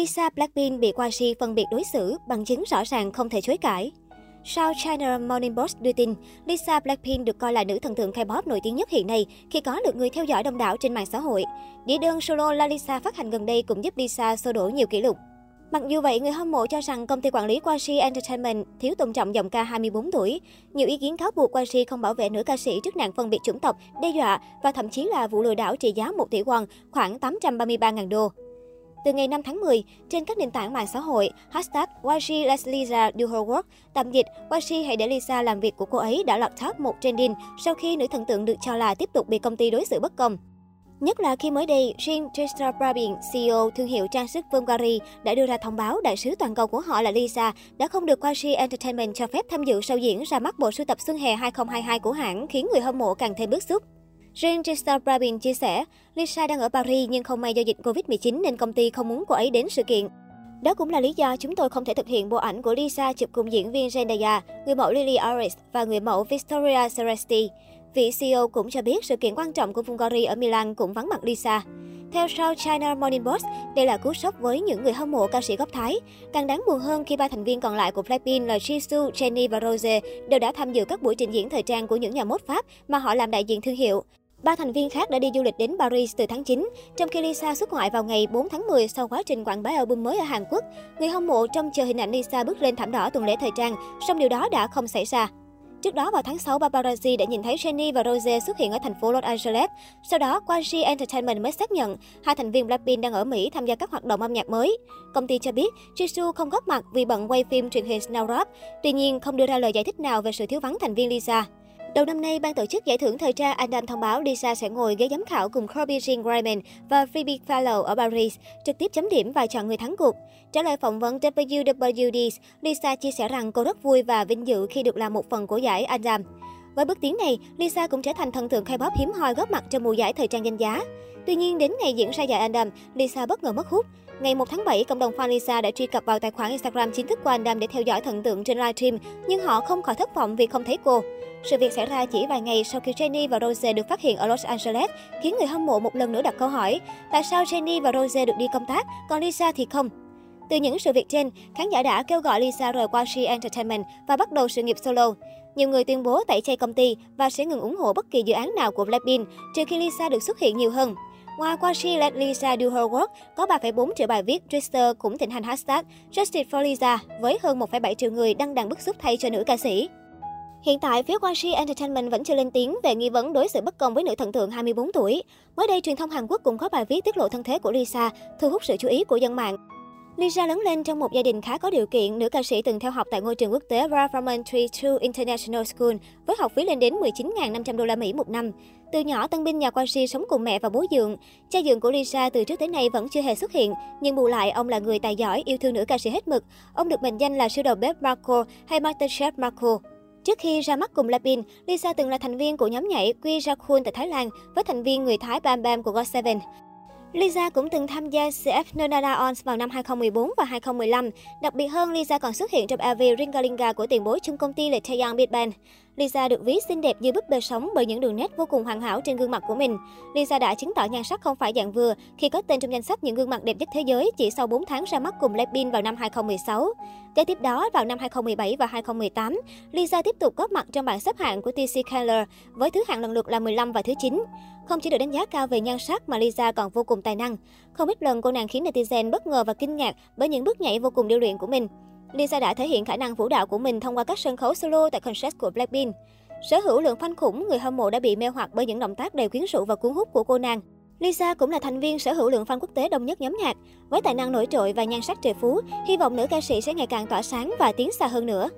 Lisa Blackpink bị YG phân biệt đối xử, bằng chứng rõ ràng không thể chối cãi. South China Morning Post đưa tin, Lisa Blackpink được coi là nữ thần tượng K-pop nổi tiếng nhất hiện nay khi có lượng người theo dõi đông đảo trên mạng xã hội. Đĩa đơn solo La Lisa phát hành gần đây cũng giúp Lisa sơ đổ nhiều kỷ lục. Mặc dù vậy, người hâm mộ cho rằng công ty quản lý YG Entertainment thiếu tôn trọng giọng ca 24 tuổi. Nhiều ý kiến cáo buộc YG không bảo vệ nữ ca sĩ trước nạn phân biệt chủng tộc, đe dọa và thậm chí là vụ lừa đảo trị giá 1 tỷ won, khoảng 833.000 đô. Từ ngày 5 tháng 10, trên các nền tảng mạng xã hội, hashtag YG Let Lisa Do Her Work, tạm dịch YG hãy để Lisa làm việc của cô ấy đã lọt top một trending sau khi nữ thần tượng được cho là tiếp tục bị công ty đối xử bất công. Nhất là khi mới đây, Jean Tristan Brabin, CEO thương hiệu trang sức Bulgari, đã đưa ra thông báo đại sứ toàn cầu của họ là Lisa đã không được YG Entertainment cho phép tham dự sau diễn ra mắt bộ sưu tập Xuân Hè 2022 của hãng, khiến người hâm mộ càng thêm bức xúc. Riêng Tristan Brabin chia sẻ, Lisa đang ở Paris nhưng không may do dịch Covid-19 nên công ty không muốn cô ấy đến sự kiện. Đó cũng là lý do chúng tôi không thể thực hiện bộ ảnh của Lisa chụp cùng diễn viên Zendaya, người mẫu Lily Aris và người mẫu Victoria Ceresti. Vị CEO cũng cho biết sự kiện quan trọng của Bulgari ở Milan cũng vắng mặt Lisa. Theo South China Morning Post, đây là cú sốc với những người hâm mộ ca sĩ gốc Thái. Càng đáng buồn hơn khi ba thành viên còn lại của Blackpink là Jisoo, Jennie và Rose đều đã tham dự các buổi trình diễn thời trang của những nhà mốt Pháp mà họ làm đại diện thương hiệu. Ba thành viên khác đã đi du lịch đến Paris từ tháng 9, trong khi Lisa xuất ngoại vào ngày 4 tháng 10 sau quá trình quảng bá album mới ở Hàn Quốc. Người hâm mộ trông chờ hình ảnh Lisa bước lên thảm đỏ tuần lễ thời trang, song điều đó đã không xảy ra. Trước đó vào tháng 6, paparazzi đã nhìn thấy Jennie và Rose xuất hiện ở thành phố Los Angeles. Sau đó, Quanji Entertainment mới xác nhận hai thành viên Blackpink đang ở Mỹ tham gia các hoạt động âm nhạc mới. Công ty cho biết Jisoo không góp mặt vì bận quay phim truyền hình Snow Rock, tuy nhiên không đưa ra lời giải thích nào về sự thiếu vắng thành viên Lisa. Đầu năm nay, ban tổ chức giải thưởng thời trang Adam thông báo Lisa sẽ ngồi ghế giám khảo cùng Kobe Jean Griezmann và Phoebe Phalo ở Paris, trực tiếp chấm điểm và chọn người thắng cuộc. Trả lời phỏng vấn WWD, Lisa chia sẻ rằng cô rất vui và vinh dự khi được làm một phần của giải Adam. Với bước tiến này, Lisa cũng trở thành thần tượng K-pop hiếm hoi góp mặt trong mùa giải thời trang danh giá. Tuy nhiên, đến ngày diễn ra giải Adam, Lisa bất ngờ mất hút. Ngày 1 tháng 7, cộng đồng fan Lisa đã truy cập vào tài khoản Instagram chính thức của Adam để theo dõi thần tượng trên livestream, nhưng họ không khỏi thất vọng vì không thấy cô. Sự việc xảy ra chỉ vài ngày sau khi Jennie và Rose được phát hiện ở Los Angeles, khiến người hâm mộ một lần nữa đặt câu hỏi, tại sao Jennie và Rose được đi công tác, còn Lisa thì không? Từ những sự việc trên, khán giả đã kêu gọi Lisa rời qua She Entertainment và bắt đầu sự nghiệp solo. Nhiều người tuyên bố tẩy chay công ty và sẽ ngừng ủng hộ bất kỳ dự án nào của Blackpink, trừ khi Lisa được xuất hiện nhiều hơn. Ngoài qua She Let Lisa Do Her Work, có 3,4 triệu bài viết, Twitter cũng thịnh hành hashtag Justice for Lisa với hơn 1,7 triệu người đăng đàn bức xúc thay cho nữ ca sĩ. Hiện tại, phía Quangxi Entertainment vẫn chưa lên tiếng về nghi vấn đối xử bất công với nữ thần tượng 24 tuổi. Mới đây, truyền thông Hàn Quốc cũng có bài viết tiết lộ thân thế của Lisa, thu hút sự chú ý của dân mạng. Lisa lớn lên trong một gia đình khá có điều kiện. Nữ ca sĩ từng theo học tại ngôi trường quốc tế Ralph Raman Tree International School với học phí lên đến 19.500 đô la Mỹ một năm. Từ nhỏ, tân binh nhà Quang sống cùng mẹ và bố dượng. Cha dượng của Lisa từ trước tới nay vẫn chưa hề xuất hiện, nhưng bù lại ông là người tài giỏi, yêu thương nữ ca sĩ hết mực. Ông được mệnh danh là siêu đầu bếp Marco hay Masterchef Marco. Trước khi ra mắt cùng Lapin, Lisa từng là thành viên của nhóm nhảy Quy Jakun tại Thái Lan với thành viên người Thái Bam Bam của GOT7. Lisa cũng từng tham gia CF Nonada Ons vào năm 2014 và 2015. Đặc biệt hơn, Lisa còn xuất hiện trong LV Ringalinga của tiền bối chung công ty là Taeyang Big Bang. Lisa được ví xinh đẹp như búp bê sống bởi những đường nét vô cùng hoàn hảo trên gương mặt của mình. Lisa đã chứng tỏ nhan sắc không phải dạng vừa khi có tên trong danh sách những gương mặt đẹp nhất thế giới chỉ sau 4 tháng ra mắt cùng Blackpink vào năm 2016. Kế tiếp đó, vào năm 2017 và 2018, Lisa tiếp tục góp mặt trong bảng xếp hạng của TC Keller với thứ hạng lần lượt là 15 và thứ 9. Không chỉ được đánh giá cao về nhan sắc mà Lisa còn vô cùng tài năng. Không ít lần cô nàng khiến netizen bất ngờ và kinh ngạc bởi những bước nhảy vô cùng điêu luyện của mình. Lisa đã thể hiện khả năng vũ đạo của mình thông qua các sân khấu solo tại concert của Blackpink. Sở hữu lượng fan khủng, người hâm mộ đã bị mê hoặc bởi những động tác đầy quyến rũ và cuốn hút của cô nàng. Lisa cũng là thành viên sở hữu lượng fan quốc tế đông nhất nhóm nhạc. Với tài năng nổi trội và nhan sắc trời phú, hy vọng nữ ca sĩ sẽ ngày càng tỏa sáng và tiến xa hơn nữa.